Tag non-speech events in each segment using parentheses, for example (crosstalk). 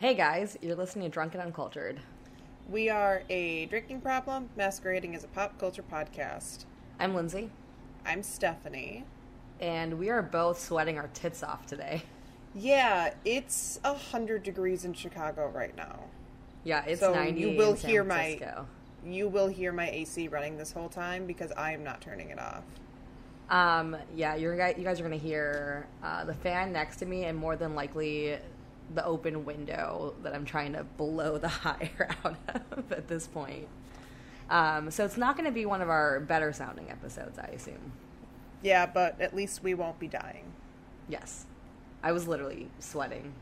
Hey guys, you're listening to Drunken Uncultured. We are a drinking problem masquerading as a pop culture podcast. I'm Lindsay, I'm Stephanie. and we are both sweating our tits off today. Yeah, it's a hundred degrees in Chicago right now. Yeah, it's So 90 you will in San hear my- You will hear my AC running this whole time because I am not turning it off. Um, yeah, you're, you guys are going to hear uh, the fan next to me and more than likely the open window that I'm trying to blow the (laughs) air out of at this point. Um, so it's not going to be one of our better sounding episodes, I assume. Yeah, but at least we won't be dying. Yes. I was literally sweating.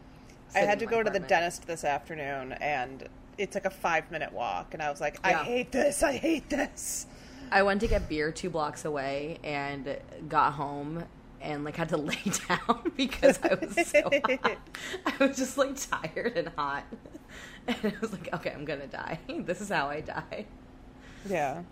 I had to go to the dentist this afternoon and it's like a five minute walk and I was like, I Yeah. hate this, I hate this. I went to get beer two blocks away and got home and like had to (laughs) lay down (laughs) because I was so hot. I was just like tired and hot. (laughs) And I was like, okay, I'm gonna die. This is how I die. Yeah.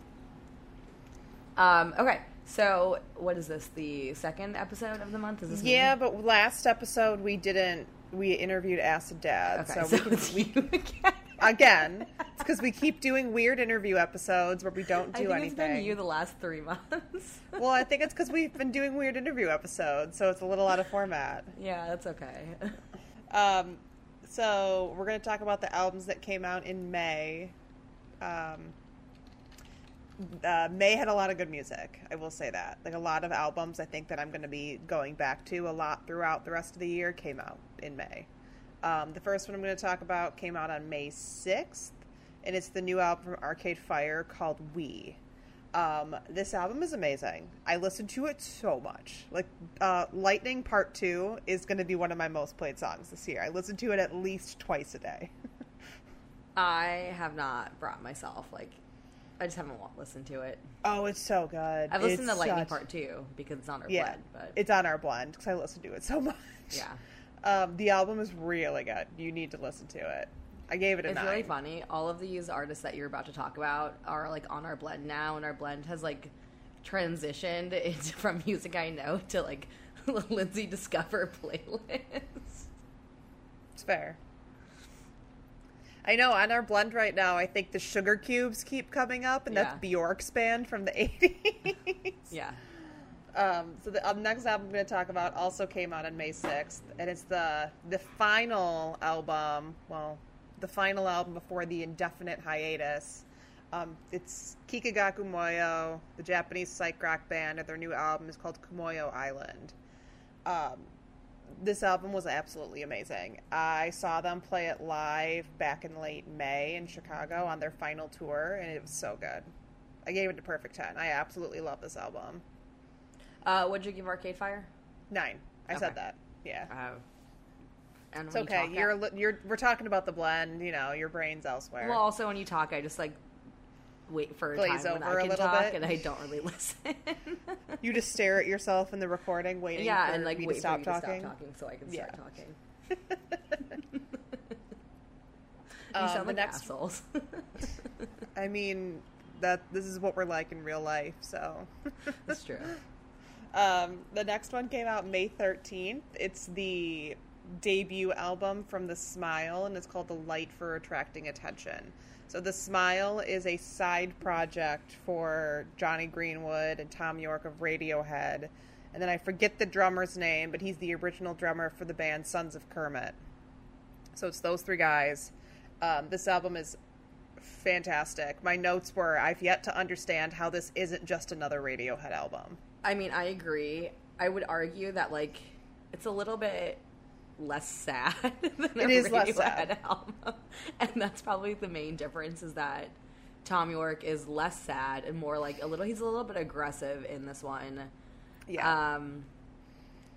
Um, okay, so what is this? The second episode of the month? Is this? Yeah, but last episode we didn't we interviewed Acid Dad. Okay, so, so, we can it's you again. Again. It's because we keep doing weird interview episodes where we don't do I think anything. it's been you the last three months. (laughs) well, I think it's because we've been doing weird interview episodes, so it's a little out of format. yeah, that's okay. (laughs) Um, so we're going to talk about the albums that came out in May. Um, uh, May had a lot of good music. I will say that. Like a lot of albums, I think that I'm going to be going back to a lot throughout the rest of the year came out in May. Um, the first one I'm going to talk about came out on May 6th, and it's the new album from Arcade Fire called We. Um, this album is amazing. I listened to it so much. Like, uh, Lightning Part 2 is going to be one of my most played songs this year. I listened to it at least twice a day. (laughs) I have not brought myself like I just haven't listened to it. oh, it's so good. I've listened It's to Lightning such- Part Two because it's on our Yeah, blend, but it's on our blend because I listen to it so (laughs) much. yeah. Um, the album is really good. You need to listen to it. I gave it a It's nine. really funny. All of these artists that you're about to talk about are like on our blend now, and our blend has like transitioned (laughs) into, from music I know to like (laughs) Lindsay Discover playlist. It's fair. I know on our blend right now, I think the Sugar Cubes keep coming up, and that's Yeah. Bjork's band from the 80s. (laughs) Yeah, Um, so the um, next album I'm going to talk about also came out on May 6th, and it's the the final album. Well, the final album before the indefinite hiatus. Um, it's Kikagaku Moyo, the Japanese psych rock band, and their new album is called Kumoyo Island. Um, this album was absolutely amazing. I saw them play it live back in late May in Chicago on their final tour, and it was so good. I gave it a perfect 10. I absolutely love this album. Uh, what'd you give Arcade Fire? Nine. I Okay. said that. Yeah. Uh, and It's when you okay. talk, You're you're we're talking about the blend. You know, your brain's elsewhere. well. Also, when you talk, I just like wait for a Glaze time when I can talk, bit. and I don't really (laughs) listen. you just stare at yourself in the recording, waiting yeah, for and like me wait to stop for you talking. to stop talking so I can Yeah. start talking. (laughs) you Um, sound the like next- assholes. (laughs) I mean, that this is what we're like in real life. So, That's true. Um, the next one came out May thirteenth. It's the debut album from The Smile, and it's called "The Light for Attracting Attention." So, The Smile is a side project for Jonny Greenwood and Thom Yorke of Radiohead. And then I forget the drummer's name, but he's the original drummer for the band Sons of Kemet. So it's those three guys. Um, this album is fantastic. My notes were I've yet to understand how this isn't just another Radiohead album. I mean, I agree. I would argue that like it's a little bit less sad (laughs) than It a is less sad. album, (laughs) and that's probably the main difference is that Thom Yorke is less sad and more like a little. He's a little bit aggressive in this one. Yeah. Um,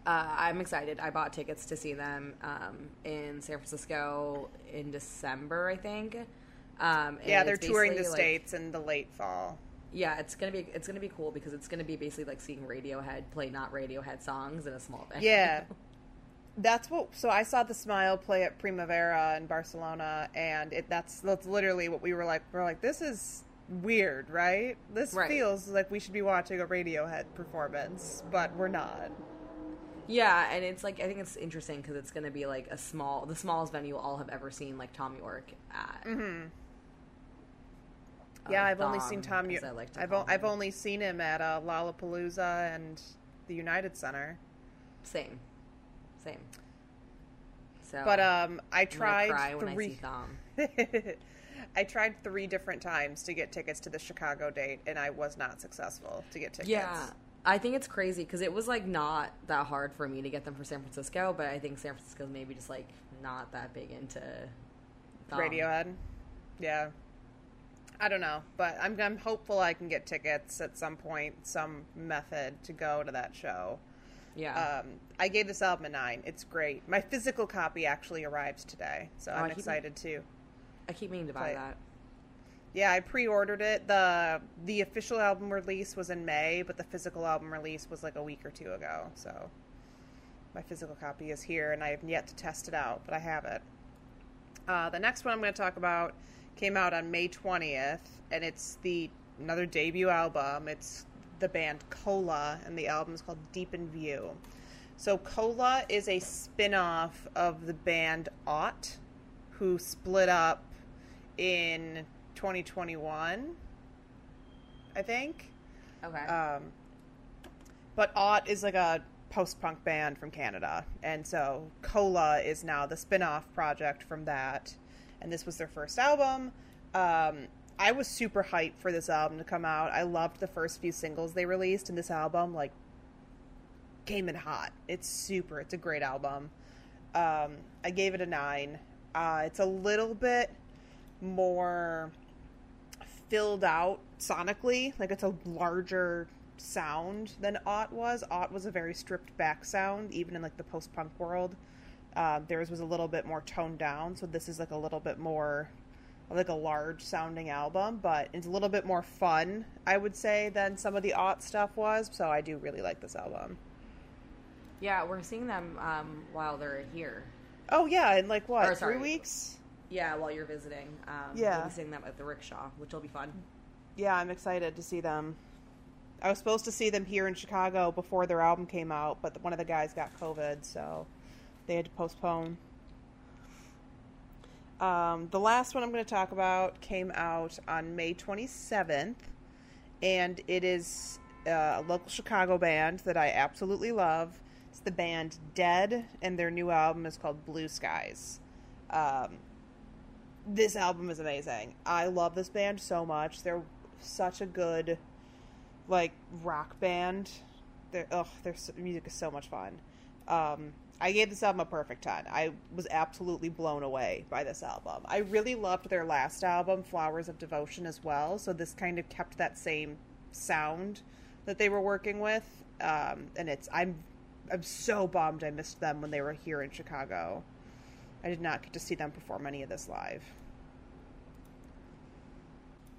uh, I'm excited. I bought tickets to see them um, in San Francisco in December, I think. Um, and yeah, they're touring the like- states in the late fall. Yeah, it's gonna be it's gonna be cool because it's gonna be basically like seeing Radiohead play not Radiohead songs in a small venue. Yeah. (laughs) That's what. So I saw the Smile play at Primavera in Barcelona, and it, that's that's literally what we were like. We're like, this is weird, right? This Right. feels like we should be watching a Radiohead performance, but we're not. Yeah, and it's like I think it's interesting because it's going to be like a small, the smallest venue all have ever seen like Thom Yorke at. Mm-hmm. Yeah, I've only seen Tom. York. I like I've o- I've only seen him at uh, Lollapalooza and the United Center. same, same. So, But um, I tried I three. see (laughs) I tried three different times to get tickets to the Chicago date, and I was not successful to get tickets. Yeah, I think it's crazy because it was like not that hard for me to get them for San Francisco, but I think San Francisco's maybe just like not that big into. Radiohead. Yeah. I don't know, but I'm I'm hopeful I can get tickets at some point, some method to go to that show. Yeah, Um, I gave this album a nine. It's great. My physical copy actually arrived today, so Oh, I'm excited too. I keep meaning to buy play- that. Yeah, I pre-ordered it. the The official album release was in May, but the physical album release was like a week or two ago. So my physical copy is here, and I have yet to test it out, but I have it. Uh, the next one I'm going to talk about came out on May 20th, and it's the another debut album. It's the band Cola, and the album is called Deep in View. So Cola is a spin-off of the band Ought, who split up in 2021, I think. Okay. Um, but Ought is like a post punk band from Canada. And so Cola is now the spin off project from that. And this was their first album. Um, I was super hyped for this album to come out. I loved the first few singles they released, and this album, like, came in hot. It's super, it's a great album. Um, I gave it a nine. Uh, it's a little bit more filled out sonically. Like it's a larger sound than Ought was. Ought was a very stripped back sound, even in like the post punk world. Uh, theirs was a little bit more toned down, so this is like a little bit more like a large sounding album, but it's a little bit more fun, I would say, than some of the Ought stuff was. So I do really like this album. yeah, we're seeing them um, while they're here. Oh yeah, in like what Or, three weeks? Yeah, while you're visiting. Um, Yeah. We'll be seeing them at the rickshaw, which will be fun. Yeah, I'm excited to see them. I was supposed to see them here in Chicago before their album came out, but one of the guys got COVID, so they had to postpone. Um, the last one I'm going to talk about came out on May 27th, and it is uh, a local Chicago band that I absolutely love. It's the band Dehd, and their new album is called Blue Skies. Um, this album is amazing. I love this band so much. They're such a good, like rock band. They're ugh, their music is so much fun. Um, I gave this album a perfect ten. I was absolutely blown away by this album. I really loved their last album, Flowers of Devotion, as well. So this kind of kept that same sound that they were working with. Um, and it's I'm I'm so bummed I missed them when they were here in Chicago. I did not get to see them perform any of this live.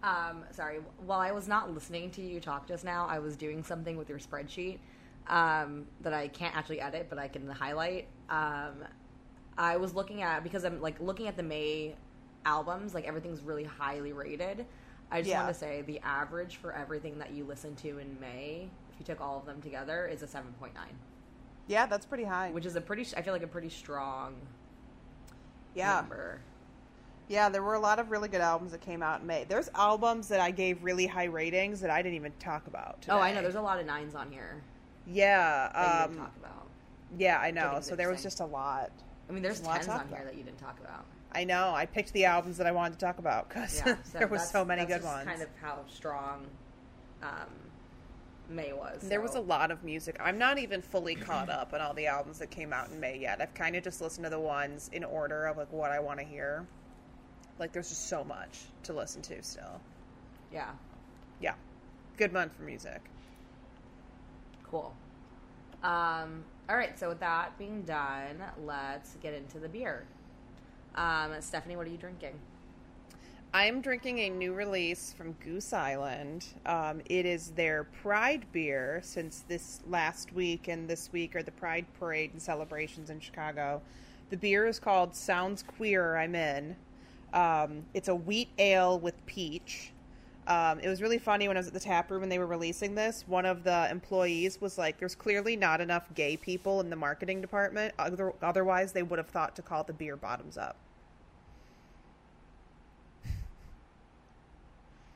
Um, sorry, while I was not listening to you talk just now, I was doing something with your spreadsheet um, that I can't actually edit, but I can highlight. Um, I was looking at because I'm like looking at the May albums, like everything's really highly rated. I just Yeah. want to say the average for everything that you listen to in May, if you took all of them together, is a seven point nine, Yeah, that's pretty high. which is a pretty. I feel like a pretty strong yeah. number. Yeah, there were a lot of really good albums that came out in May. There's albums that I gave really high ratings that I didn't even talk about. Today. Oh, I know. There's a lot of nines on here yeah, um, talk about. yeah, I know. So there was just a lot. I mean, there's There's a lot to tens talk on here about. that you didn't talk about. I know. I picked the albums that I wanted to talk about because Yeah, (laughs) there was so many good ones. Kind of how strong um, May was. There was a lot of music. I'm not even fully (clears throat) caught up on all the albums that came out in May yet. I've kind of just listened to the ones in order of like what I want to hear. Like there's just so much to listen to still. Yeah, Yeah. Good month for music. Cool. Um, all right, so with that being done, let's get into the beer. Um, Stephanie, what are you drinking? I'm drinking a new release from Goose Island. Um, it is their Pride beer since this last week and this week are the Pride Parade and celebrations in Chicago. The beer is called Sounds Queer, I'm in. Um, it's a wheat ale with peach. Um, it was really funny when I was at the tap room and they were releasing this. One of the employees was like, "There's clearly not enough gay people in the marketing department. Other- otherwise, they would have thought to call the beer bottoms up."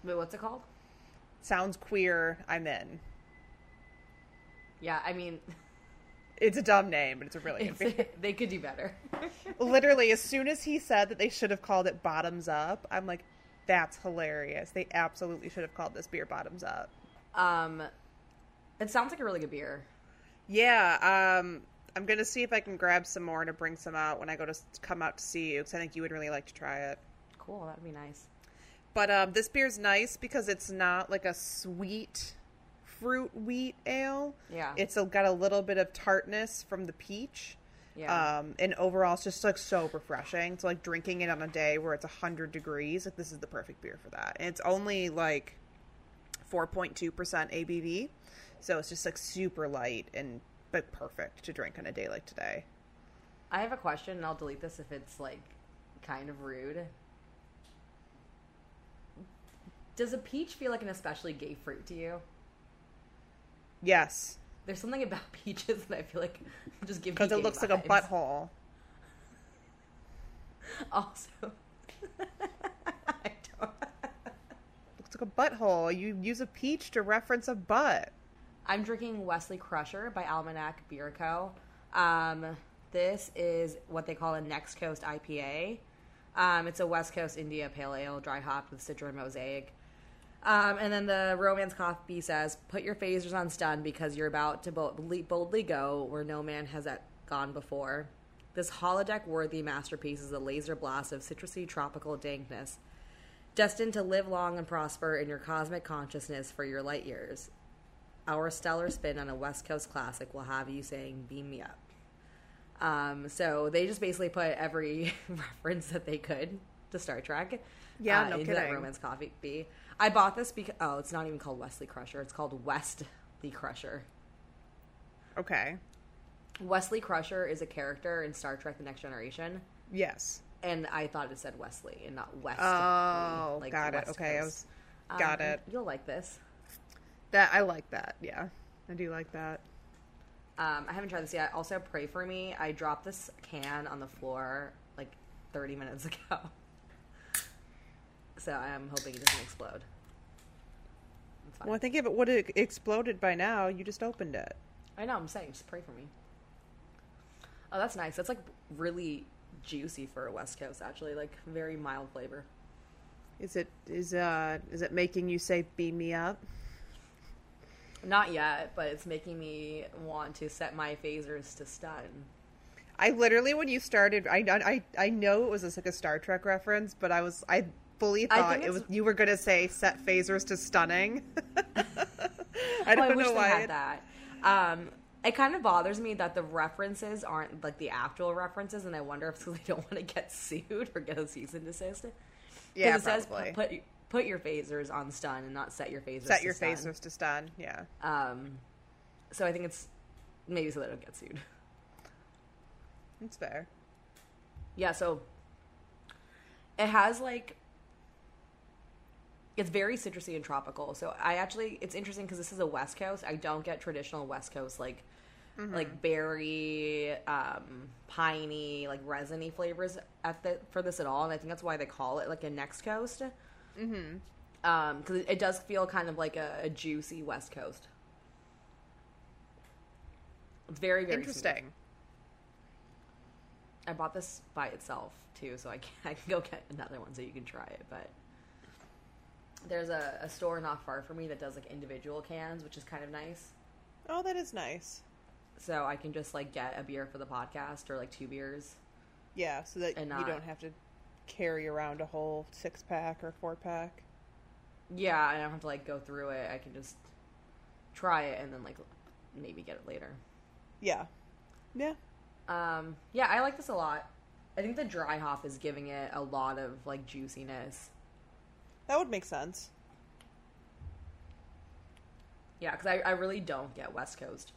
Wait, what's it called? Sounds queer. I'm in. Yeah, I mean, It's a dumb name, but it's a really (laughs) good (laughs) they could do better. Literally, as soon as he said that they should have called it bottoms up, I'm like, "That's hilarious. They absolutely should have called this beer bottoms up." um, it sounds like a really good beer. Yeah, um, I'm gonna see if I can grab some more to bring some out when I go to come out to see you because I think you would really like to try it. Cool, that'd be nice. But um, this beer's nice because it's not like a sweet fruit wheat ale. Yeah. It's got a little bit of tartness from the peach. Yeah. Um, and overall, it's just like so refreshing. So like drinking it on a day where it's hundred degrees, like this is the perfect beer for that. And it's only like four point two percent ABV, so it's just like super light and but perfect to drink on a day like today. I have a question, and I'll delete this if it's like kind of rude. Does a peach feel like an especially gay fruit to you? Yes, There's something about (laughs) peaches that I feel like just give me because it looks like a butthole. (laughs) Also, (laughs) I don't. Looks like a butthole. You use a peach to reference a butt. I'm drinking Wesley Crusher by Almanac Beer Co. Um, this is what they call a Next Coast IPA. Um, it's a West Coast India Pale Ale, dry hopped with Citra Mosaic. Um, and then the romance copy says, "Put your phasers on stun because you're about to boldly, boldly go where no man has gone before." This holodeck-worthy masterpiece is a laser blast of citrusy tropical dankness, destined to live long and prosper in your cosmic consciousness for your light years. Our stellar spin on a West Coast classic will have you saying "Beam me up." Um, so they just basically put every (laughs) reference that they could to Star Trek. Yeah, uh, no into that romance coffee bee. I bought this because oh, it's not even called Wesley Crusher. It's called Westley Crusher. Okay. Wesley Crusher is a character in Star Trek: The Next Generation, Yes. and I thought it said Wesley and not West. Oh, got it. Okay, I was got it. You'll like this. that. I like that. Yeah, I do like that. Um, I haven't tried this yet. Also, pray for me. I dropped this can on the floor like 30 minutes (laughs) ago. So I'm hoping it doesn't explode. Well, I think if it would have exploded by now, you just opened it. I know, I'm saying, just pray for me. Oh, that's nice. That's like really juicy for a West Coast, actually. Like very mild flavor. Is it is uh is it making you say beam me up? Not yet, but it's making me want to set my phasers to stun. I literally when you started, I I I know it was just like a Star Trek reference, but I was I fully thought it was you were gonna say set phasers to stunning. (laughs) I Oh, don't wish know they why. had it- that. Um, it kind of bothers me that the references aren't like the actual references, and I wonder if (laughs) they don't want to get sued or get a cease and desist. Yeah, it says probably. put put your phasers on stun and not set your phasers. set to your stun. phasers to stun. Yeah. Um, so I think it's maybe so they don't get sued. It's fair. Yeah, so it has like it's very citrusy and tropical. So I actually it's interesting because this is a West Coast. I don't get traditional West Coast like like berry, um, piney, like resiny flavors at the for this at all, and I think that's why they call it like a Next Coast. Mm-hmm. Um, because it, it does feel kind of like a, a juicy West Coast. It's very very smooth. Interesting. I bought this by itself too, so I can, (laughs) I can go get another one so you can try it. But there's a, a store not far from me that does like individual cans, which is kind of nice. Oh, that is nice. So I can just like get a beer for the podcast or like two beers. Yeah, so that And you don't have to carry around a whole six pack or four pack. Yeah, I don't have to like go through it. I can just try it and then like maybe get it later. Yeah. Yeah. Um, yeah, I like this a lot. I think the dry hop is giving it a lot of like juiciness. That would make sense. Yeah, because I, I really don't get West Coast.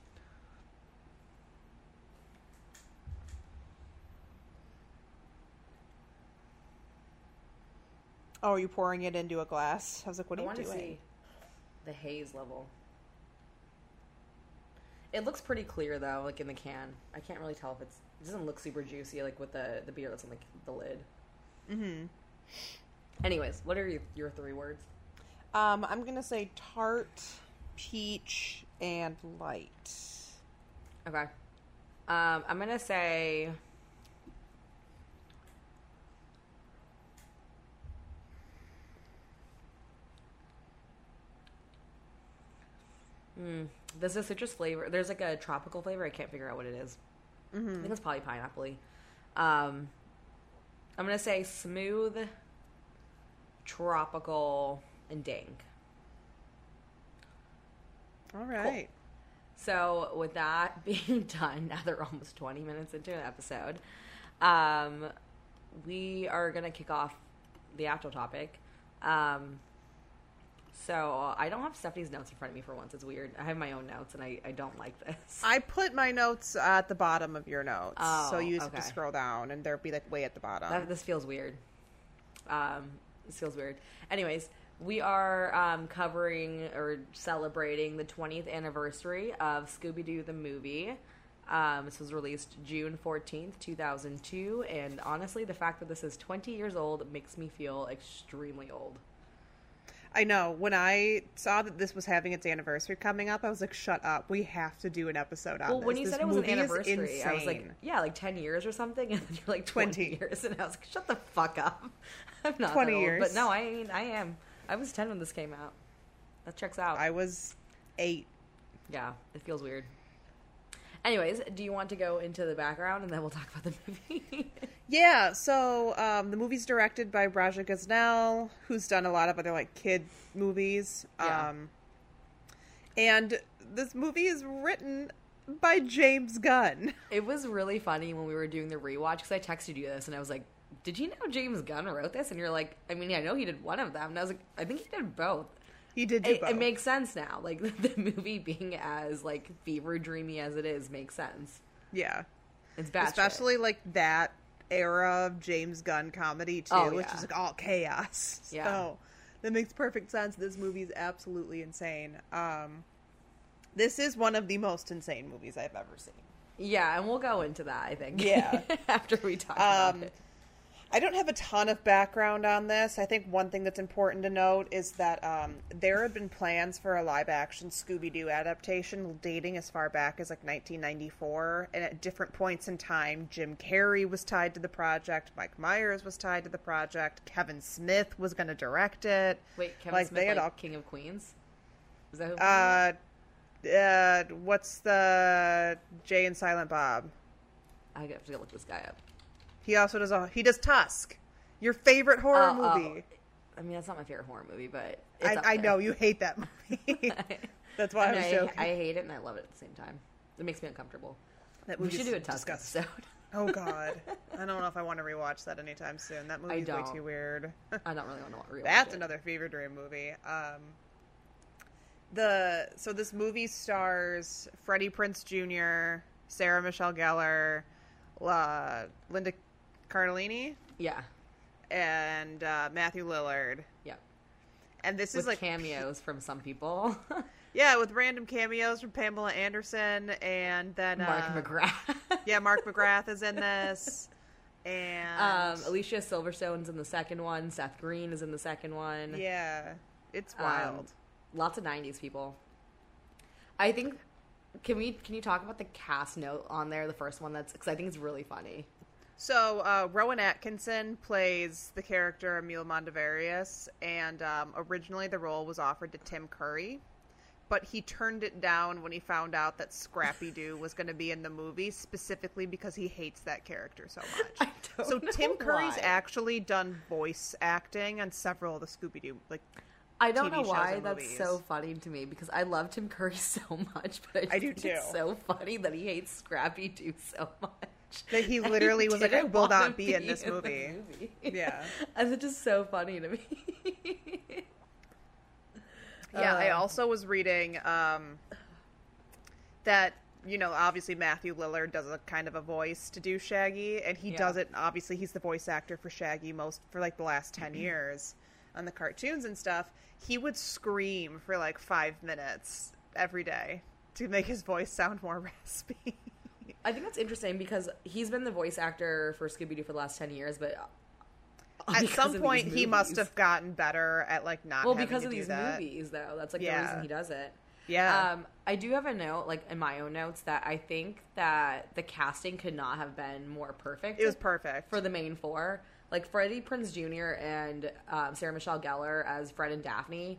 Oh, are you pouring it into a glass? I was like, what are I you want to doing? see the haze level. It looks pretty clear though, like in the can. I can't really tell if it's. It doesn't look super juicy, like with the the beer that's on the, the lid. Mm-hmm. Anyways, what are your, your three words? Um, I'm gonna say tart, peach, and light. Okay. Um, I'm gonna say. Mm, there's a citrus flavor. There's like a tropical flavor. I can't figure out what it is. I think it's probably pineapple. Um, I'm gonna say smooth, tropical, and dank. All right. So, with that (laughs) being done, now they're almost 20 minutes into an episode, um, we are going to kick off the actual topic. Um, so, I don't have Stephanie's notes in front of me for once. It's weird. I have my own notes, and I, I don't like this. I put my notes at the bottom of your notes, Oh, so you just have to scroll down, and they'll be like way at the bottom. That, this feels weird. Um, this feels weird. Anyways, we are um, covering or celebrating the 20th anniversary of Scooby Doo the movie. Um, this was released June 14th, 2002. And honestly, the fact that this is 20 years old makes me feel extremely old. I know. When I saw that this was having its anniversary coming up, I was like, "Shut up! We have to do an episode on this. Well, this." when you This said it was an anniversary, I was like, yeah, like 10 years or something. (laughs) And then you're like 20, 20. years. And I was like, shut the fuck up. (laughs) I'm not 20 that old. years. But no, I mean, I am. I was 10 when this came out. That checks out. I was eight. Yeah, it feels weird. Anyways, do you want to go into the background and then we'll talk about the movie? (laughs) Yeah, so um, the movie's directed by Raja Gosnell, who's done a lot of other like kid movies. Yeah. Um, and this movie is written by James Gunn. (laughs) it was really funny when we were doing the rewatch because I texted you this and I was like, "Did you know James Gunn wrote this?" And you're like, "I mean, I know he did one of them." And I was like, "I think he did both." He did do It, both. it makes sense now. Like (laughs) the movie being as like fever dreamy as it is makes sense. yeah, It's bad, especially like that era of James Gunn comedy too, Oh, which yeah. is like all chaos. (laughs) Yeah. So that makes perfect sense. This movie is absolutely insane. Um, this is one of the most insane movies I've ever seen. Yeah, and we'll go into that. I think. Yeah. (laughs) after we talk about Um, it. I don't have a ton of background on this. I think one thing that's important to note is that um, there had been plans for a live action Scooby Doo adaptation dating as far back as like 1994. And at different points in time, Jim Carrey was tied to the project, Mike Myers was tied to the project, Kevin Smith was going to direct it. Wait, Kevin like, Smith, they had like all- King of Queens. Is that who? Uh, uh, what's the Jay and Silent Bob? I have to look this guy up. He also does a he does Tusk, your favorite horror Oh, oh. movie. I mean, that's not my favorite horror movie, but it's I, I know you hate that movie. (laughs) (laughs) That's why I, I, was joking. I hate it and I love it at the same time. It makes me uncomfortable. that We should do a Tusk disgusting. episode. (laughs) Oh God, I don't know if I want to rewatch that anytime soon. That movie's way too weird. I don't really want to rewatch That's it. another fever dream movie. Um, the so this movie stars Freddie Prinze Jr., Sarah Michelle Gellar, uh, Linda Cardellini, Yeah, and uh, Matthew Lillard. yeah. And this With is like cameos from some people. (laughs) yeah, with random cameos from Pamela Anderson, and then Mark uh, McGrath. Yeah, Mark (laughs) McGrath is in this, and Um, Alicia Silverstone's in the second one. Seth Green is in the second one. yeah, it's Um, wild. lots of '90s people. I think. Can we? Can you talk about the cast note on there? The first one. That's because I think it's really funny. So uh, Rowan Atkinson plays the character Emile Mondavarious, and um, originally the role was offered to Tim Curry, but he turned it down when he found out that Scrappy Doo was going to be in the movie, specifically because he hates that character so (laughs) much. So Tim Curry's actually done voice acting on several of the Scooby Doo like I don't TV know why that's movies. so funny to me because I love Tim Curry (laughs) so much, but I, I do think It's too. so funny that he hates Scrappy Doo so much. (laughs) That he literally was like, "I will not to be in this the movie." movie. Yeah. (laughs) and it's just so funny to me. (laughs) Yeah, I Uh, also was reading um, that you know obviously Matthew Lillard does a kind of a voice to do Shaggy, and he Yeah. does it. Obviously, he's the voice actor for Shaggy most for like the last ten years. on the cartoons and stuff, he would scream for like five minutes every day to make his voice sound more raspy. I think that's interesting because he's been the voice actor for Scooby Doo for the last ten years, but At (laughs) some point, he must have gotten better at like not. Well, because of these that. movies, though, that's like the reason he does it. Yeah, Um, I do have a note, like in my own notes, that I think that the casting could not have been more perfect. it was perfect. for the main four. Like Freddie Prinze Jr. and um, Sarah Michelle Gellar as Fred and Daphne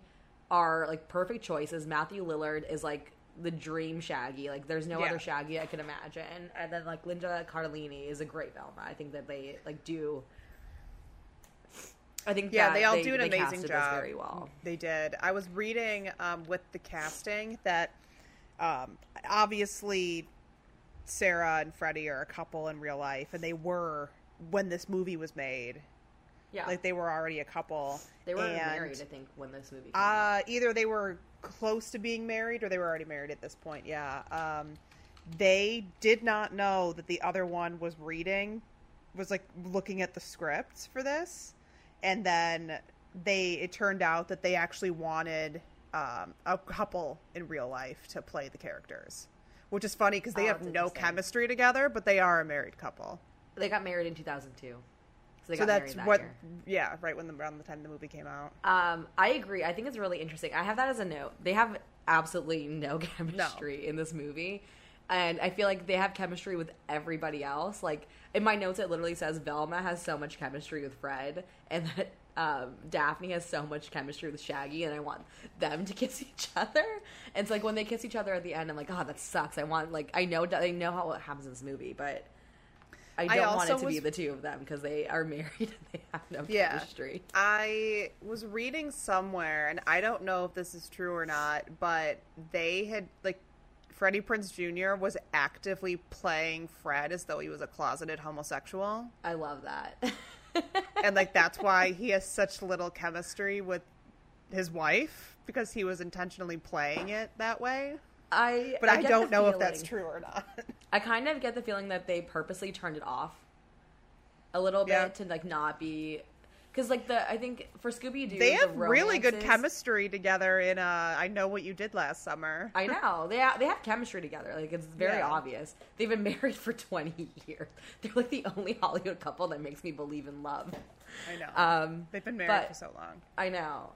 are like perfect choices. Matthew Lillard is like the dream Shaggy. Like there's no Yeah. other Shaggy I can imagine. And then like Linda Cardellini is a great Velma. I think that they like do. I think yeah, they all do an amazing job. very well. They did. I was reading um, with the casting that um, obviously Sarah and Freddie are a couple in real life, and they were when this movie was made. Yeah, Like they were already a couple. they were and, married. I think when this movie. Came out. Uh, either they were close to being married or they were already married at this point. Yeah. Um, they did not know that the other one was reading, was like looking at the script for this, and then they it turned out that they actually wanted um, a couple in real life to play the characters, which is funny because they Oh, have no chemistry together, but they are a married couple. They got married in 2002. So they so got that's married that what, year. yeah, right when the around the time the movie came out. Um, I agree. I think it's really interesting. I have that as a note. They have absolutely no (laughs) chemistry in this movie. And I feel like they have chemistry with everybody else. Like in my notes, it literally says Velma has so much chemistry with Fred, and that um, Daphne has so much chemistry with Shaggy, and I want them to (laughs) kiss each other. And it's like when they kiss each other at the end, I'm like, oh, that sucks. I want like I know I know how it happens in this movie, but I I don't want it to be the two of them because they are (laughs) married and they have no Yeah. chemistry. I was reading somewhere, and I don't know if this is true or not, but they had like Freddie Prinze Jr. was actively playing Fred as though he was a closeted homosexual, I love that. (laughs) and like that's why he has such little chemistry with his wife because he was intentionally playing it that way. I But I, get don't know if that's true or not. I kind of get the feeling that they purposely turned it off a little bit Yeah. to like not be because like the I think for Scooby Doo they have really good chemistry together in uh, I Know What You Did Last Summer. I (laughs) know they ha- they have chemistry together. Like it's very Yeah. obvious. They've been (laughs) married for twenty years. They're like the only Hollywood couple that makes me believe in love. I know. Um, They've been married but- for so long. I know,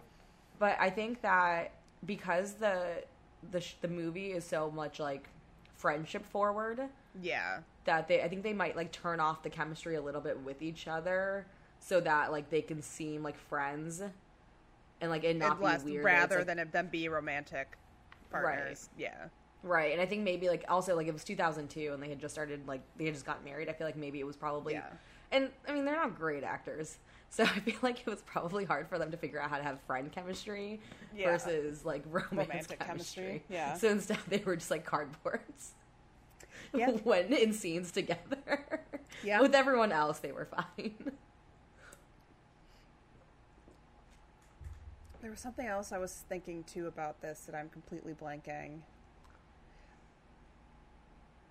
but I think that because the the sh- the movie is so much like friendship forward, Yeah. that they I think they might like turn off the chemistry a little bit with each other so that like they can seem like friends and like it not and be weird rather like- than them be romantic partners. Yeah. right and I think maybe like also like it was 2002 and they had just started like they had just got married I feel like maybe it was probably Yeah. and I mean they're not great actors (laughs) so I feel like it was probably hard for them to figure out how to have friend chemistry Yeah. versus like romance Romantic chemistry. chemistry, yeah. So instead they were just like cardboards. (laughs) Yeah. when in scenes together. Yeah. With everyone else they were fine. (laughs) There was something else I was thinking too about this that I'm completely blanking.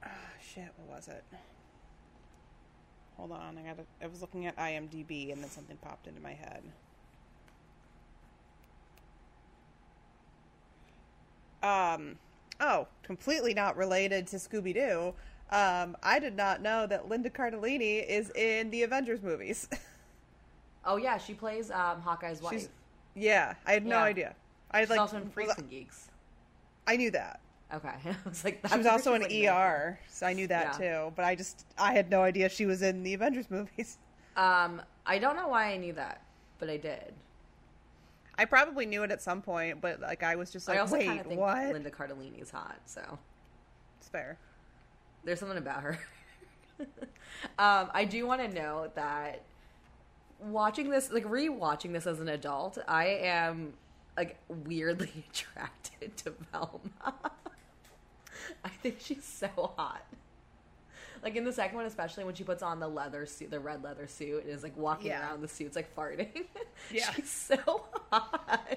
Ah, shit, what was it? Hold on, I got I was looking at IMDb and then something popped into my head. Um, oh, completely not related to Scooby Doo. Um, I did not know that Linda Cardellini is in the Avengers movies. (laughs) Oh yeah, she plays um, Hawkeye's wife. She's, yeah, I had no Yeah. idea. I had She's like also in Freaks and Geeks. I knew that. Okay, (laughs) I was like, She was also in like, ER, so I knew that Yeah. too. But I just I had no idea she was in the Avengers movies. (laughs) Um, I don't know why I knew that, but I did. I probably knew it at some point, but like I was just like, I also wait, think what? Linda Cardellini's hot, so It's fair. there's something about her. (laughs) um, I do want to note that watching this, like rewatching this as an adult, I am like weirdly attracted to Velma. (laughs) I think she's so hot. Like in the second one, especially when she puts on the leather suit, the red leather suit, and is like walking Yeah. around the suits like farting. (laughs) Yeah. she's so hot.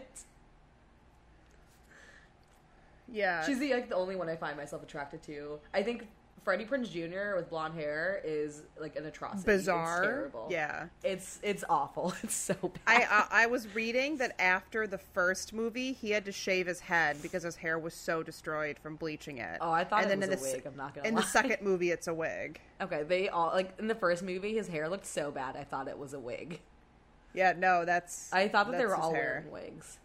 Yeah, She's the like the only one I find myself attracted to. I think Freddie Prinze Jr. with blonde hair is like an atrocity. Bizarre. It's terrible. Yeah. It's it's awful. (laughs) It's so bad. I, I I was reading that after the first movie, he had to shave his head because his hair was so destroyed from bleaching it. Oh, I thought and it then was in a the, wig, I'm not gonna In lie. the second (laughs) movie, it's a wig. okay, they all like in the first movie, his hair looked so bad. I thought it was a wig. Yeah, no, that's. I thought that they were all hair. wearing wigs.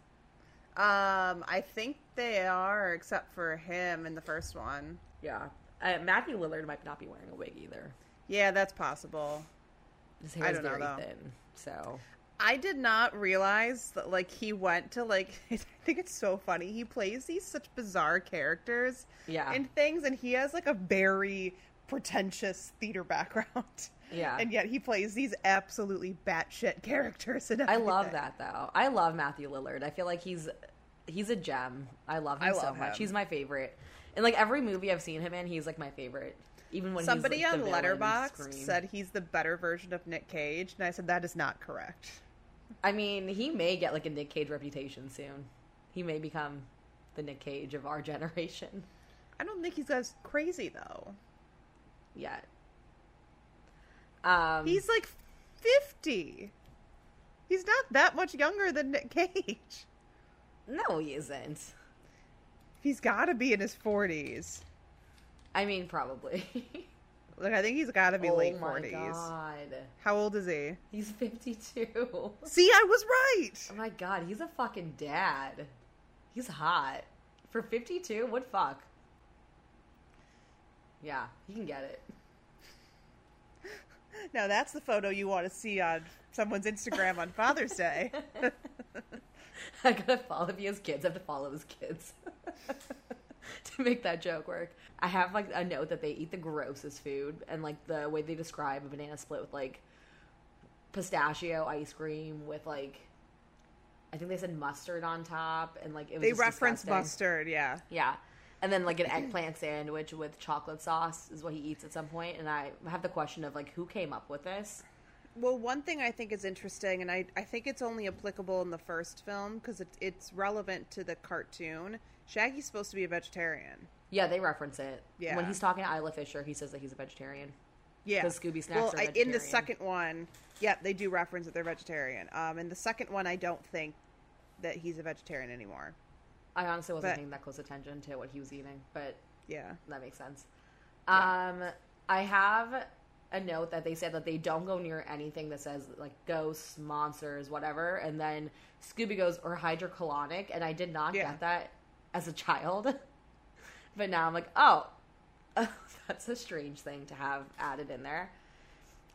Um, I think they are, except for him in the first one. Yeah, uh, Matthew Lillard might not be wearing a wig either. Yeah, that's possible. His hair I is know, very though. thin, so I did not realize that like he went to like (laughs) I think it's so funny. He plays these such bizarre characters Yeah. and things and he has like a very pretentious theater (laughs) background. Yeah. And yet he plays these absolutely batshit characters and I love that though. I love Matthew Lillard. I feel like he's he's a gem. I love him I so love much. He's my favorite. And like every movie I've seen him in, he's like my favorite. Even when Somebody like, on the villain in Letterboxd Scream. said he's the better version of Nick Cage, and I said that is not correct. I mean, he may get like a Nick Cage reputation soon. He may become the Nick Cage of our (laughs) generation. I don't think he's as crazy though. Yet. Um, He's like fifty. He's not that much younger than Nick Cage. no, he isn't. He's got to be in his forties. I mean, probably. (laughs) Like I think he's got to be oh late my forties. god, How old is he? he's fifty-two. (laughs) See, I was right. Oh my god, he's a fucking dad. He's hot. For 52? What fuck? Yeah, he can get it. (laughs) Now that's the photo you want to see on someone's Instagram on Father's Day. (laughs) I gotta follow has kids, I have to follow his kids. (laughs) to make that joke work. I have like a note that they eat the grossest food and like the way they describe a banana split with like pistachio ice cream with like I think they said mustard on top and like it was they reference mustard, yeah. Yeah. And then like an eggplant sandwich with chocolate sauce is what he eats at some point. And I have the question of like who came up with this? Well, one thing I think is interesting, and I, I think it's only applicable in the first film because it, it's relevant to the cartoon. Shaggy's supposed to be a vegetarian. Yeah, they reference it. Yeah. When he's talking to Isla Fisher, he says that he's a vegetarian. Yeah, 'Cause Scooby Snacks Well, are I, in the second one, yeah, they do reference that they're vegetarian. Um, in the second one, I don't think that he's a vegetarian anymore. I honestly wasn't But- paying that close attention to what he was eating, but Yeah, that makes sense. Yeah. Um, I have a note that they said that they don't go near anything that says like ghosts, monsters, whatever. And then Scooby goes or hydrocolonic, and I did not Yeah. get that as a child. (laughs) but now I'm like, oh, (laughs) that's a strange thing to have added in there.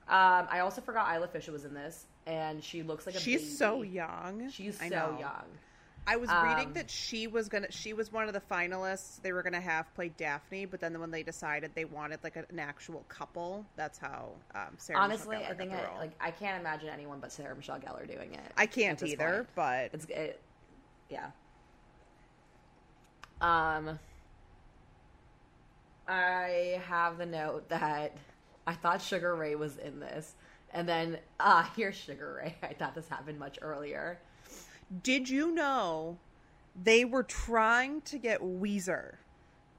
Um, I also forgot Isla Fisher was in this, and she looks like a she's baby. so young. She's so young. I was Um, reading that she was gonna. She was one of the finalists. They were gonna have play Daphne, but then when they decided they wanted like an actual couple, that's how um, Sarah. Honestly, Michelle I think I, like I can't imagine anyone but Sarah Michelle Gellar doing it. I can't either, point. but It's it, yeah. Um, I have the note that I thought Sugar Ray was in this, and then ah, here's Sugar Ray. (laughs) I thought this happened much earlier. Did you know they were trying to get Weezer?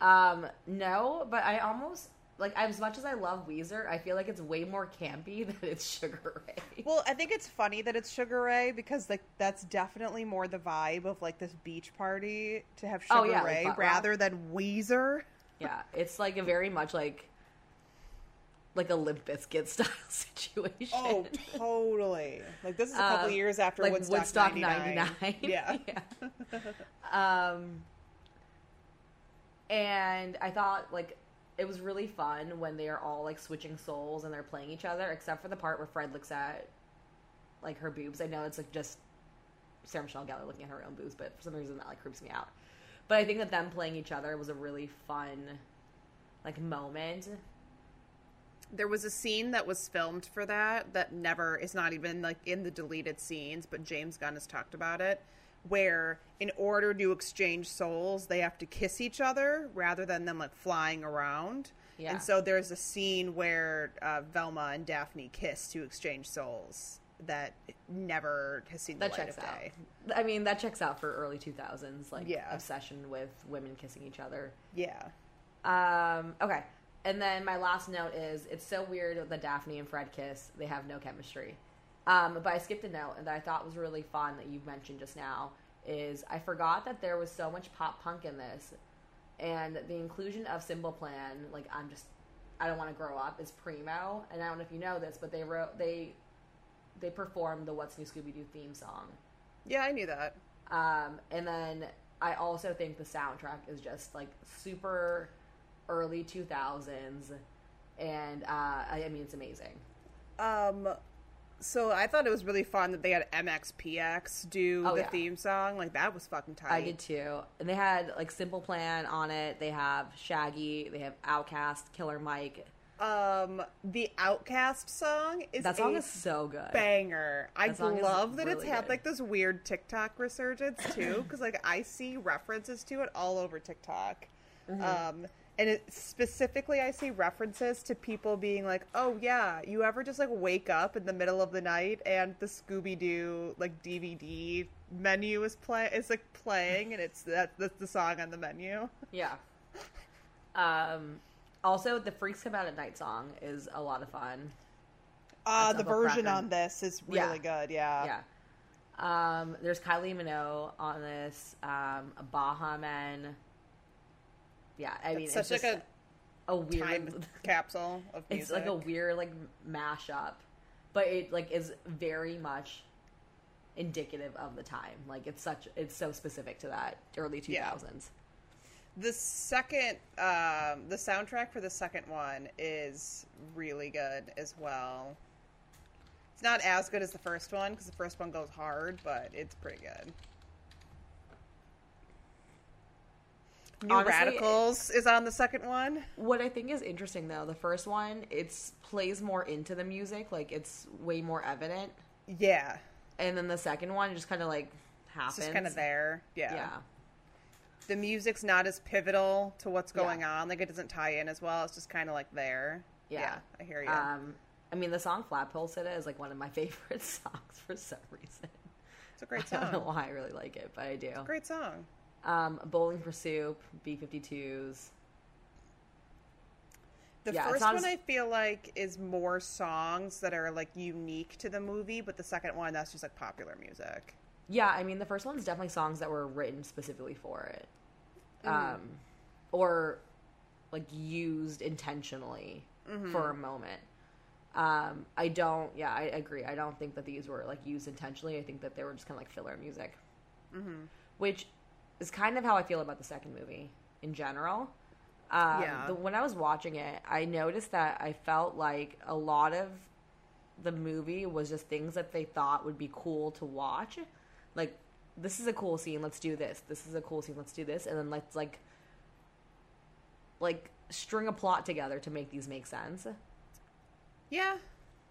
Um, no, but I almost like as much as I love Weezer, I feel like it's way more campy (laughs) than it's Sugar Ray. Well, I think it's funny that it's Sugar Ray because like that's definitely more the vibe of like this beach party to have Sugar Oh, yeah, Ray rock. rather than Weezer. Yeah, it's like a very much like like a Limp Bizkit (laughs) style situation. Oh, totally. Like this is a couple Um, years after like Woodstock, Woodstock 99. 99. Yeah. (laughs) yeah. um, and I thought like it was really fun when they are all like switching souls and they're playing each other, except for the part where Fred looks at like her boobs. I know it's like just Sarah Michelle Gellar looking at her own boobs, but for some reason that like creeps me out. But I think that them playing each other was a really fun like moment. There was a scene that was filmed for that that never is not even like in the deleted scenes, but James Gunn has talked about it, where in order to exchange souls, they have to kiss each other rather than them like flying around. Yeah. And so there's a scene where uh, Velma and Daphne kiss to exchange souls that never has seen the That light checks of out. day. I mean, that checks out for early 2000s like Yeah. obsession with women kissing each other. Yeah. Um, okay. And then my last note is it's so weird that Daphne and Fred kiss. They have no chemistry. Um, but I skipped a note that I thought was really fun that you mentioned just now is I forgot that there was so much pop punk in this, and the inclusion of Simple Plan. Like I'm just I don't want to grow up is primo, and I don't know if you know this, but they wrote they they performed the What's New Scooby Doo theme song. Yeah, I knew that. Um, and then I also think the soundtrack is just like super early 2000s, and uh, I, mean it's amazing. Um, so I thought it was really fun that they had MXPX do Oh, the yeah. theme song. Like that was fucking tight. I did too. And they had like Simple Plan on it. They have Shaggy. They have OutKast, Killer Mike. Um, the OutKast song is That song a is so good. banger. I That love that it's really had good. like this weird TikTok resurgence too, because like I see references to it all over TikTok. (laughs) Mm-hmm. Um, and it, specifically, I see references to people being like, "Oh yeah, you ever just like wake up in the middle of the night and the Scooby Doo like DVD menu is play is like playing, and it's that that's the song on the menu." Yeah. Um, also, the Freaks Come Out at Night song is a lot of fun. Uh, That's the version Cracker. on this is Yeah. really good. Yeah. Yeah. Um, there's Kylie Minogue on this. Um, Baha Men. Yeah, I mean, It's such like a, a weird. time (laughs) capsule of music. It's like a weird like mashup, but it like is very much indicative of the time. Like it's such it's so specific to that early 2000s. Yeah. The second, um, the soundtrack for the second one is really good as well. It's not as good as the first one because the first one goes hard, but it's pretty good. New Honestly, Radicals is on the second one. What I think is interesting though, the first one it's plays more into the music, like it's way more evident, Yeah, and then the second one just kind of like it's happens. just kind of there. Yeah. Yeah. the music's not as pivotal to what's Yeah. going on. Like it doesn't tie in as well. It's just kind of like there. Yeah. I hear you. Um, I mean, the song "Flagpole Sitta" is like one of my (laughs) favorite songs for some reason. it's a great song. (laughs) I don't know why I really like it, but I do. It's a Great song. Um, Bowling for Soup, B52s. The Yeah, first one as- I feel like is more songs that are like unique to the movie, but the second one that's just like popular music. Yeah, I mean, the first one's definitely songs that were written specifically for it, Mm. um, or like used intentionally Mm-hmm. for a moment. Um, I don't. Yeah, I agree. I don't think that these were like used intentionally. I think that they were just kind of like filler music, Mm-hmm. which is kind of how I feel about the second movie in general. Um, Yeah. the, when I was watching it, I noticed that I felt like a lot of the movie was just things that they thought would be cool to watch. Like, this is a cool scene, let's do this. This is a cool scene, let's do this. And then let's, like, like string a plot together to make these make sense. Yeah,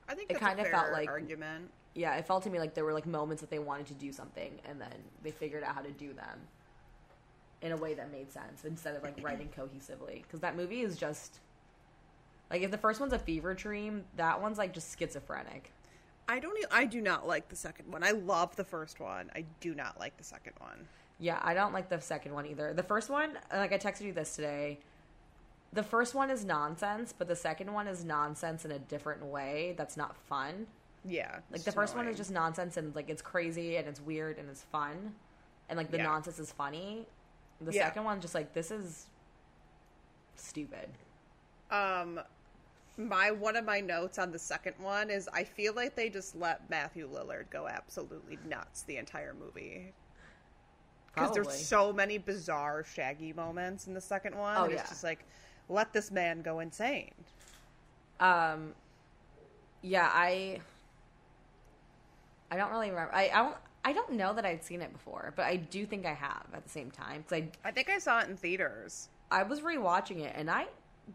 I think It kind a of fair felt like- argument. Yeah, it felt to me like there were, like, moments that they wanted to do something, and then they figured out how to do them in a way that made sense instead of, like, writing cohesively. Because that movie is just. Like, if the first one's a fever dream, that one's, like, just schizophrenic. I don't. I do not like the second one. I love the first one. I do not like the second one. Yeah, I don't like the second one either. The first one, uh, like I texted you this today. The first one is nonsense, but the second one is nonsense in a different way that's not fun. Yeah, Like the first one is just nonsense and like it's crazy and it's weird and it's fun. And like the Yeah. nonsense is funny. The Yeah. second one's just like this is stupid. Um, my one of my notes on the second one is I feel like they just let Matthew Lillard go absolutely nuts the entire movie because there's so many bizarre Shaggy moments in the second one. Oh, yeah. It's just like let this man go insane. Um yeah, I I don't really remember. I I don't I don't know that I'd seen it before, but I do think I have at the same time cuz I I think I saw it in theaters. I was rewatching it and I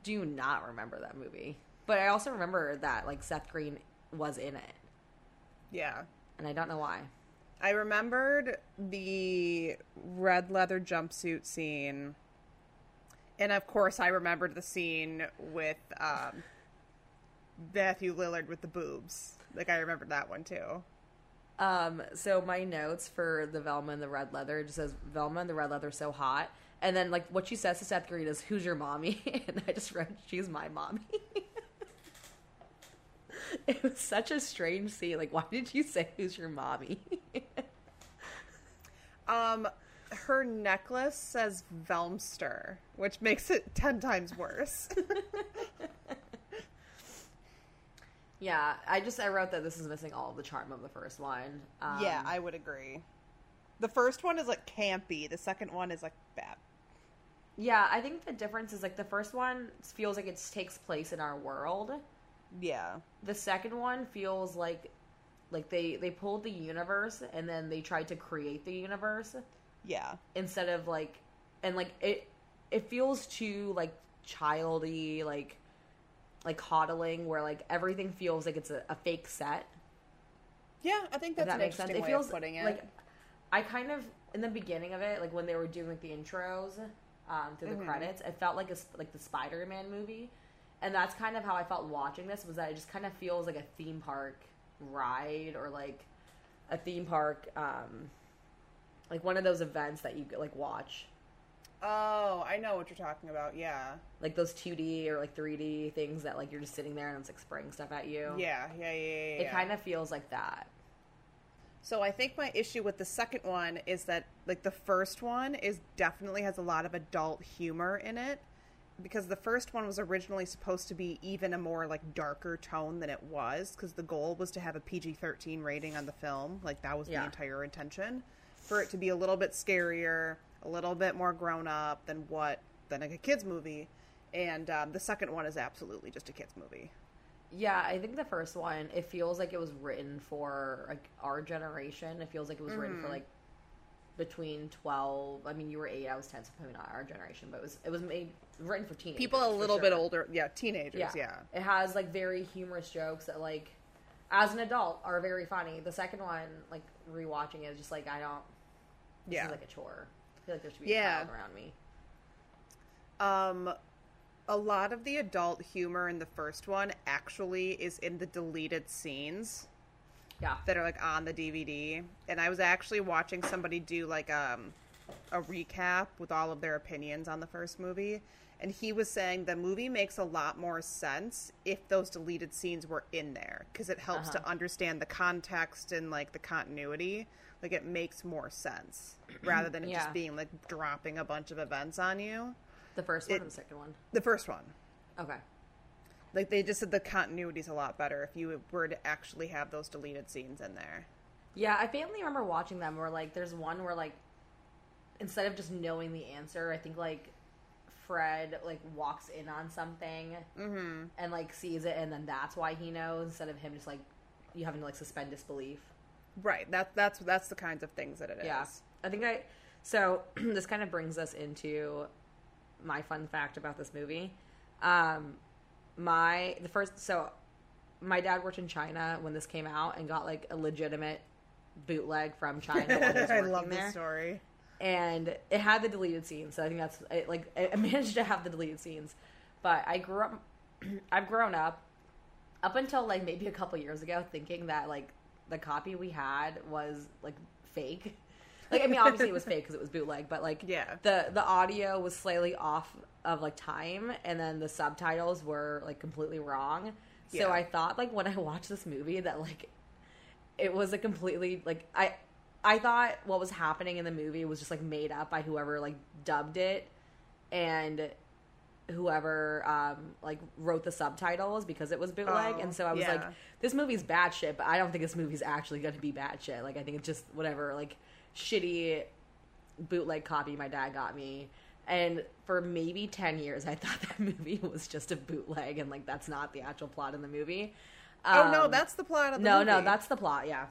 do not remember that movie. But I also remember that like Seth Green was in it. Yeah. And I don't know why. I remembered the red leather jumpsuit scene. And of course, I remembered the scene with um, Matthew Lillard with the boobs. Like, I remembered that one too. Um, so my notes for the Velma and the red leather just says Velma and the red leather so hot, and then like what she says to Seth Green is, "Who's your mommy?" (laughs) and I just wrote, "She's my mommy." (laughs) it was such a strange scene. Like, why did you say, "Who's your mommy"? (laughs) Um, her necklace says Velmster, which makes it ten times worse. Yeah, I just I wrote that this is missing all of the charm of the first one. Um, yeah, I would agree. The first one is like campy. The second one is like bad. yeah, I think the difference is like the first one feels like it takes place in our world. Yeah. the second one feels like like they they pulled the universe and then they tried to create the universe Yeah. instead of like and like it it feels too like childy like like coddling where like everything feels like it's a, a fake set Yeah, I think that's that makes sense it feels of putting it. like i kind of in the beginning of it like when they were doing like the intros um through the Mhm. credits it felt like a like the spider-man movie and that's kind of how i felt watching this was that it just kind of feels like a theme park ride or like a theme park um like one of those events that you like watch oh, I know what you're talking about. Yeah. like those 2d or like 3d things that like you're just sitting there and it's like spraying stuff at you Yeah, yeah, yeah, yeah. it yeah. kind of feels like that So I think my issue with the second one is that like the first one is definitely has a lot of adult humor in it because the first one was originally supposed to be even a more like darker tone than it was because the goal was to have a PG-13 rating on the film like that was Yeah. the entire intention for it to be a little bit scarier a little bit more grown up than what than like a kids movie and um, the second one is absolutely just a kids movie Yeah, I think the first one, it feels like it was written for like our generation. It feels like it was written Mm-hmm. for like between twelve. I mean, you were eight, I was ten, so probably not our generation, but it was it was made written for teenagers. people a little bit older yeah teenagers Yeah. yeah. it has like very humorous jokes that like as an adult are very funny. The second one, like rewatching it, is just like I don't. This Yeah. is like a chore. Feel like there should be Yeah. a around me. Um, a lot of the adult humor in the first one actually is in the deleted scenes Yeah, that are like on the DVD. And I was actually watching somebody do like um a recap with all of their opinions on the first movie. And he was saying the movie makes a lot more sense if those deleted scenes were in there because it helps Uh-huh. to understand the context and like the continuity. Like it makes more sense rather than it Yeah. just being like dropping a bunch of events on you. the first one It- or the second one. The first one. Okay. Like they just said the continuity's a lot better if you were to actually have those deleted scenes in there. Yeah, I faintly remember watching them where like there's one where like instead of just knowing the answer, I think like Fred like walks in on something Mm-hmm. and like sees it and then that's why he knows instead of him just like you having to like suspend disbelief. Right. That that's that's the kinds of things that it is. Yeah. I think I so (clears throat) this kind of brings us into my fun fact about this movie. Um my the first so my dad worked in China when this came out and got like a legitimate bootleg from (laughs) China when he was I working love there this story. and it had the deleted scenes. So I think that's it, like I (laughs) managed to have the deleted scenes. But I grew up. (clears throat) I've grown up up until like maybe a couple years ago, thinking that like the copy we had was like fake. (laughs) Like I mean, obviously it was fake because it was bootleg, but like Yeah. the the audio was slightly off of like time, and then the subtitles were like completely wrong. So Yeah. I thought like when I watched this movie that like it was a completely like I I thought what was happening in the movie was just like made up by whoever like dubbed it and whoever um like wrote the subtitles because it was bootleg Oh, and so I was yeah. like this movie's bad shit but I don't think this movie's actually going to be bad shit like I think it's just whatever like shitty bootleg copy my dad got me and for maybe 10 years I (laughs) thought that movie was just a bootleg and like that's not the actual plot in the movie oh no, Um, that's the plot of the no, movie. no, that's the plot. Yeah,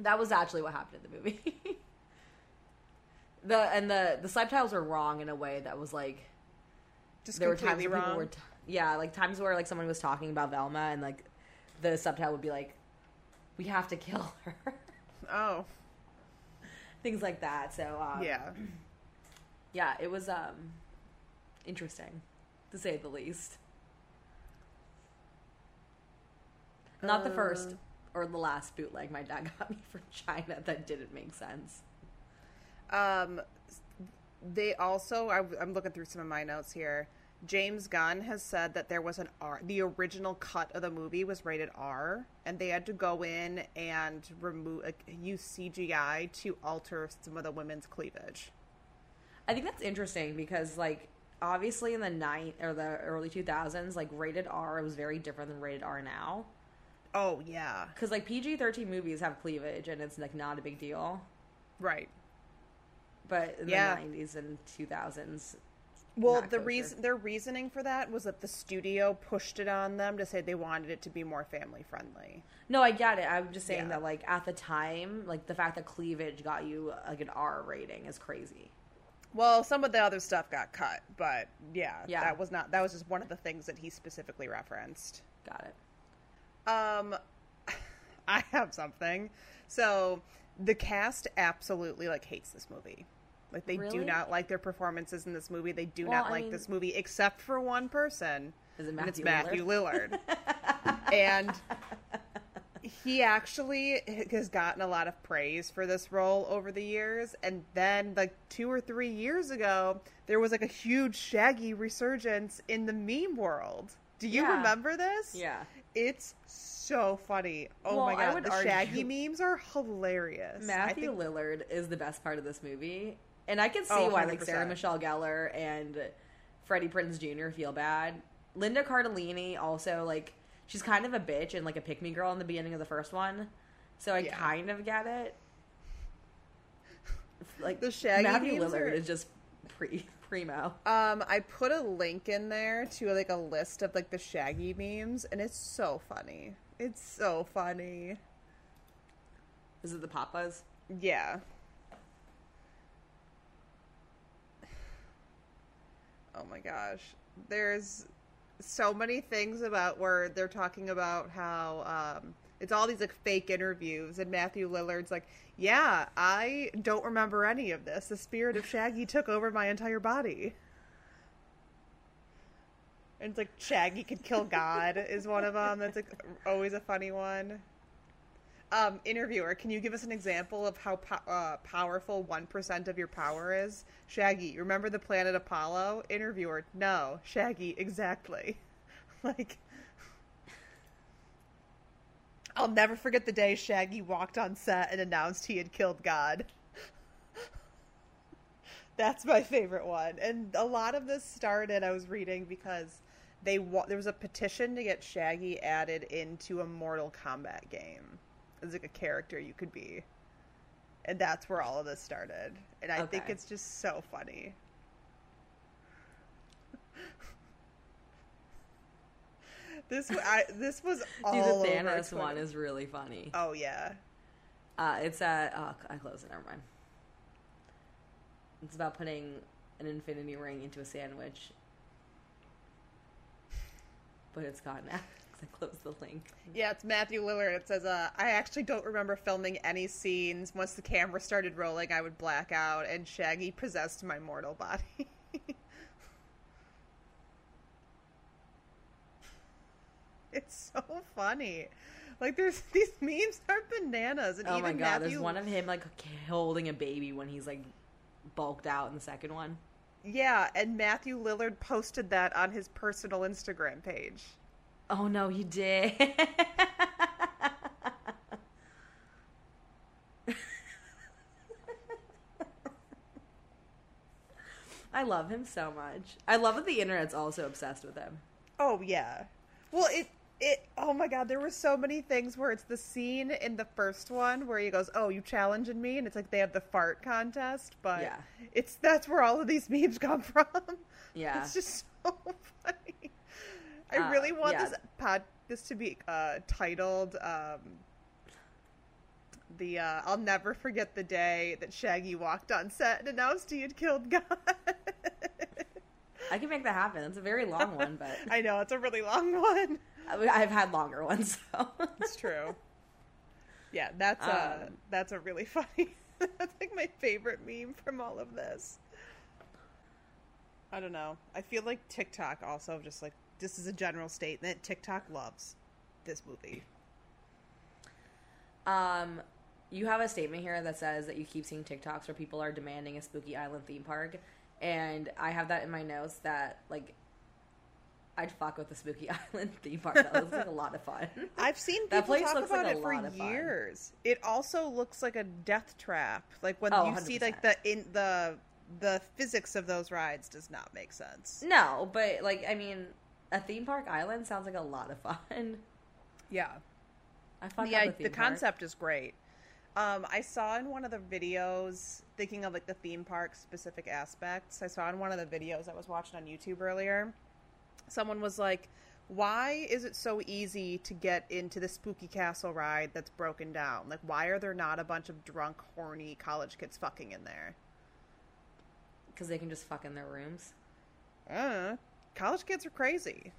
that was actually what happened in the movie. (laughs) the and the the subtitles were wrong in a way that was like just there were times where people were t- yeah like times where like someone was talking about Velma and like the subtitle would be like we have to kill her oh, (laughs) things like that. So um, yeah. (clears throat) yeah, it was um interesting to say the least. Not the first. or the last bootleg my dad (laughs) got me from China that didn't make sense. Um, they also, I, I'm looking through some of my notes here. James Gunn has said that there was an R. The original cut of the movie was rated R, and they had to go in and remove, like, use CGI to alter some of the women's cleavage. I think that's interesting because, like, obviously in the night or the early 2000s, like rated R was very different than rated R now. Oh yeah, Because like PG 13 movies have cleavage and it's like not a big deal. right. But in Yeah. the 90s and 2000s, Well, the reason their reasoning for that was that the studio pushed it on them to say they wanted it to be more family friendly. no, I get it. I'm just saying Yeah. that like at the time, like the fact that cleavage got you like an R rating is crazy. Well, some of the other stuff got cut, but yeah, Yeah. that was not that was just one of the things that he specifically referenced. Got it. Um, (laughs) I have something. So the cast absolutely like hates this movie. Like they do not like their performances in this movie. They do Well, not I like mean- this movie except for one person. Is it and it's Matthew Matthew Lillard. (laughs) and he actually has gotten a lot of praise for this role over the years. And then, like two or three years ago, there was like a huge Shaggy resurgence in the meme world. Do you Yeah. remember this? Yeah. It's so funny. Oh Well, my I god, would the Shaggy memes are hilarious. I Matthew think- Lillard is the best part of this movie, and I can see Oh, why like Sarah Michelle Gellar and Freddie Prinze Jr. feel bad. Linda Cardellini also like she's kind of a bitch and like a pick me girl in the beginning of the first one, so I Yeah. kind of get it. Like The Shaggy Matthew Lillard are- is just pre (laughs) primo. Um, I put a link in there to like a list of like the Shaggy memes, and it's so funny. It's so funny. Is it the Papas? Yeah. Oh my gosh. There's so many things about where they're talking about how um it's all these like fake interviews and Matthew Lillard's like, "Yeah, I don't remember any of this. The spirit of Shaggy (laughs) took over my entire body." And it's like Shaggy could kill God is one of them. That's like always a funny one. Um, interviewer, can you give us an example of how po- uh, powerful 1% of your power is? Shaggy, remember the planet Apollo? Interviewer, no. Shaggy, exactly. (laughs) like, I'll never forget the day Shaggy walked on set and announced he had killed God. (laughs) That's my favorite one. And a lot of this started, I was reading, because they wa- there was a petition to get Shaggy added into a Mortal Kombat game as like a character you could be. And that's where all of this started. And I think it's just so funny. (laughs) this I, this was all (laughs) Dude, the Thanos one is really funny. Oh yeah. Uh, it's at oh, I closed it. Never mind. It's about putting an infinity ring into a sandwich, but it's gone now (laughs) I closed the link. Yeah, it's Matthew Lillard. It says, uh, I actually don't remember filming any scenes. Once the camera started rolling, I would black out, and Shaggy possessed my mortal body. (laughs) it's so funny. Like, there's (laughs) these memes are bananas, and Oh my even god! Matthew. There's one of him like holding a baby when he's like bulked out in the second one. Yeah, and Matthew Lillard posted that on his personal Instagram page. Oh no, he did. I love him so much. I love that the internet's also obsessed with him. Oh yeah. Well, it it oh my god, there were so many things where it's the scene in the first one where he goes, "Oh, you challenging me?" and it's like they have the fart contest, but Yeah. it's that's where all of these memes come (laughs) from. Yeah. It's just so (laughs) funny. I Uh, really want yeah. this pod this to be uh titled um the uh, I'll never forget the day that Shaggy walked on set and announced he had killed God. I can make that happen. It's a very long one, but (laughs) I know it's a really long one. I've had longer ones. So It's true. Yeah, that's uh Um, that's a really (laughs) funny. that's like my favorite meme from all of this. I don't know. I feel like TikTok also just like this is a general statement. TikTok loves this movie. Um, you have a statement here that says that you keep seeing TikToks where people are demanding a Spooky Island theme park, and I have that in my notes that like I'd fuck with the Spooky (laughs) Island theme park. That looks like a lot of fun. I've seen That people place talk looks about like a it for lot of fun. years. It also looks like a death trap. Like when Oh, you see 100%. like the in the the physics of those rides does not make sense. No, but like I mean, a theme park island sounds like a lot of fun. Yeah. I fuck yeah, up the concept is great. Um, I saw in one of the videos, thinking of like the theme park specific aspects. I saw in one of the videos I was watching on YouTube earlier. Someone was like, "Why is it so easy to get into the Spooky Castle ride that's broken down? Like, why are there not a bunch of drunk, horny college kids fucking in there?" because they can just fuck in their rooms. Uh, college kids are crazy.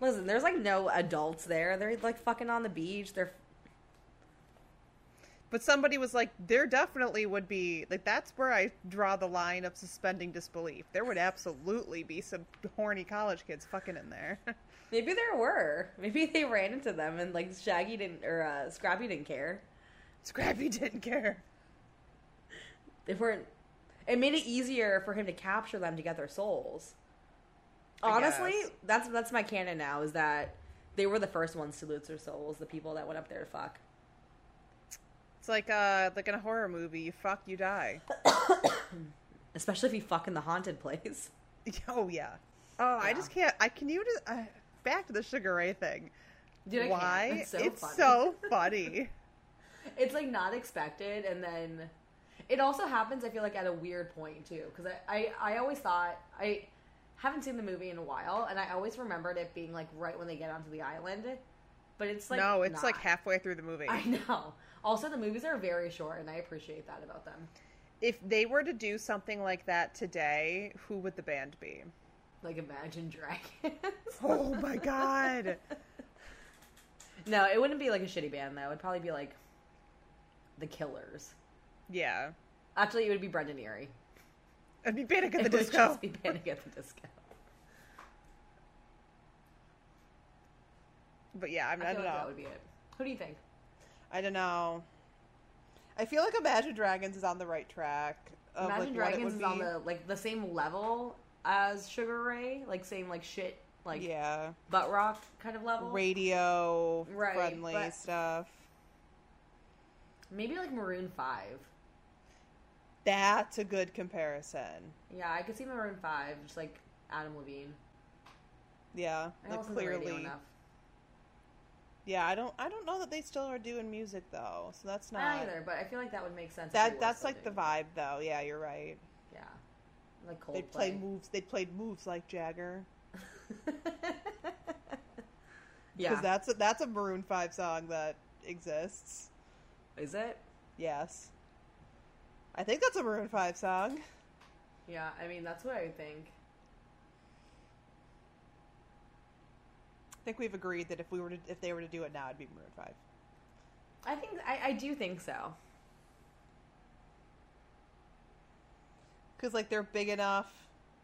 Listen, there's like no adults there. They're like fucking on the beach. They're But somebody was like, there definitely would be like that's where I draw the line of suspending disbelief. There would absolutely be some horny college kids fucking in there. (laughs) maybe there were. Maybe they ran into them and like Shaggy didn't or uh, Scrappy didn't care. Scrappy didn't care. They weren't. It made it easier for him to capture them to get their souls. I Honestly, guess. that's that's my canon now. Is that they were the first ones to lose their souls, the people that went up there to fuck. It's like uh like in a horror movie, you fuck, you die. (coughs) Especially if you fuck in the haunted place. (laughs) Oh yeah. Oh, I just can't. I can you just uh, back to the Sugar Ray thing. Dude, Why? It's so it's funny. so (laughs) funny. (laughs) it's like not expected and then it also happens i feel like at a weird point too because I, I i always thought i haven't seen the movie in a while and i always remembered it being like right when they get onto the island but it's like no, it's like halfway through the movie. i know also the movies are very short and i appreciate that about them If they were to do something like that today, who would the band be? like imagine dragons Oh my god. (laughs) no it wouldn't be like a shitty band though it'd probably be like the killers Yeah. actually it would be brendon Urie. I'd be Panic at the Disco. just be panic at the disco But yeah, I, mean, I I, don't like know. that would be it who do you think I don't know. I feel like Imagine Dragons is on the right track. Of, Imagine like, Dragons is on the like the same level as Sugar Ray, like same like shit, like yeah butt rock kind of level. radio Right, friendly stuff. Maybe like Maroon Five. That's a good comparison. Yeah, I could see Maroon Five, just like Adam Levine. Yeah, I like clearly. Yeah, I don't. I don't know that they still are doing music though. So that's not. Not either, but I feel like that would make sense. That that's like the vibe though. Yeah, you're right. Yeah, like Coldplay. They play moves. They played moves like Jagger. (laughs) yeah, Because that's a, that's a Maroon Five song that exists. is it? Yes. I think that's a Maroon Five song. Yeah, I mean that's what I think. I think we've agreed that if we were to, if they were to do it now, it'd be Maroon Five. I think I, I do think so. Because like they're big enough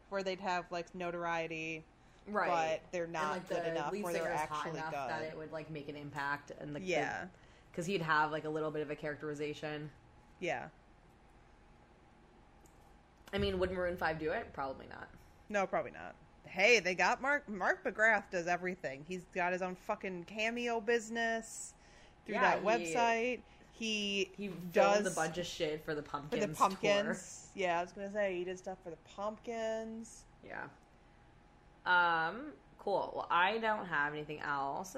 where they'd have like notoriety, Right, but they're And, not like, good the enough where they're actually enough good. that it would like make an impact and the yeah, because he'd have like a little bit of a characterization. yeah. I mean, would Maroon Five do it? Probably not. No, probably not. Hey, they got Mark. Mark McGrath does everything. He's got his own fucking cameo business through Yeah, that he- website. He He does a bunch of shit for the for pumpkins. the pumpkins. Yeah, I was gonna say he did stuff for the pumpkins. Yeah. Um. Cool. Well, I don't have anything else,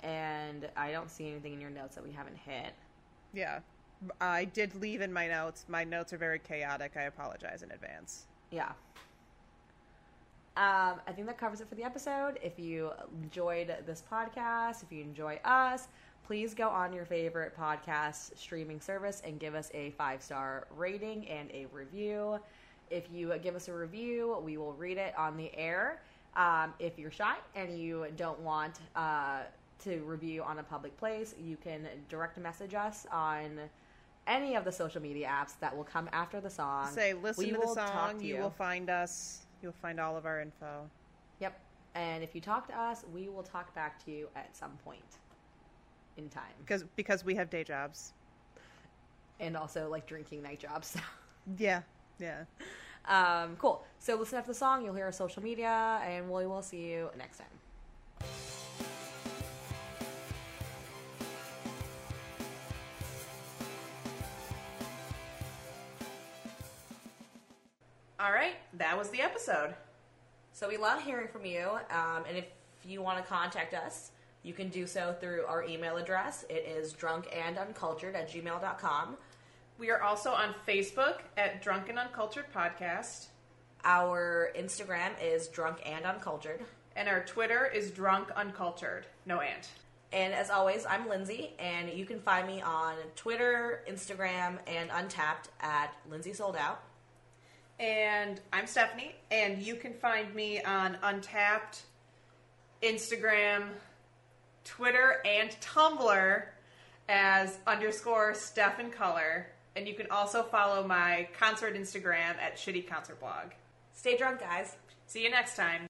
and I don't see anything in your notes that we haven't hit. Yeah, I did leave in my notes. My notes are very chaotic. I apologize in advance. Yeah. Um, I think that covers it for the episode. If you enjoyed this podcast, if you enjoy us, please go on your favorite podcast streaming service and give us a five star rating and a review. If you give us a review, we will read it on the air. Um, if you're shy and you don't want uh, to review on a public place, you can direct message us on any of the social media apps that will come after the song. Say, listen We to the song. to You will find us. You'll find all of our info. Yep. And if you talk to us, we will talk back to you at some point in time. Because because we have day jobs. And also like drinking night jobs. (laughs) Yeah. Yeah. um, cool. So listen after the song, you'll hear our social media, and we will see you next time. All right, that was the episode. So we love hearing from you, um, and if you want to contact us, you can do so through our email address. It is drunkanduncultured at gmail.com. We are also on Facebook at Drunken Uncultured Podcast, Our Instagram is drunk and uncultured. and our Twitter is Drunk Uncultured. No and. And as always, I'm Lindsay, and you can find me on Twitter, Instagram, and Untappd at Lindsay Sold Out. And I'm Stephanie, and you can find me on Untappd, Instagram, Twitter, and Tumblr as underscore Steph in Color. And you can also follow my concert Instagram at Shitty Concert Blog. Stay drunk, guys. See you next time.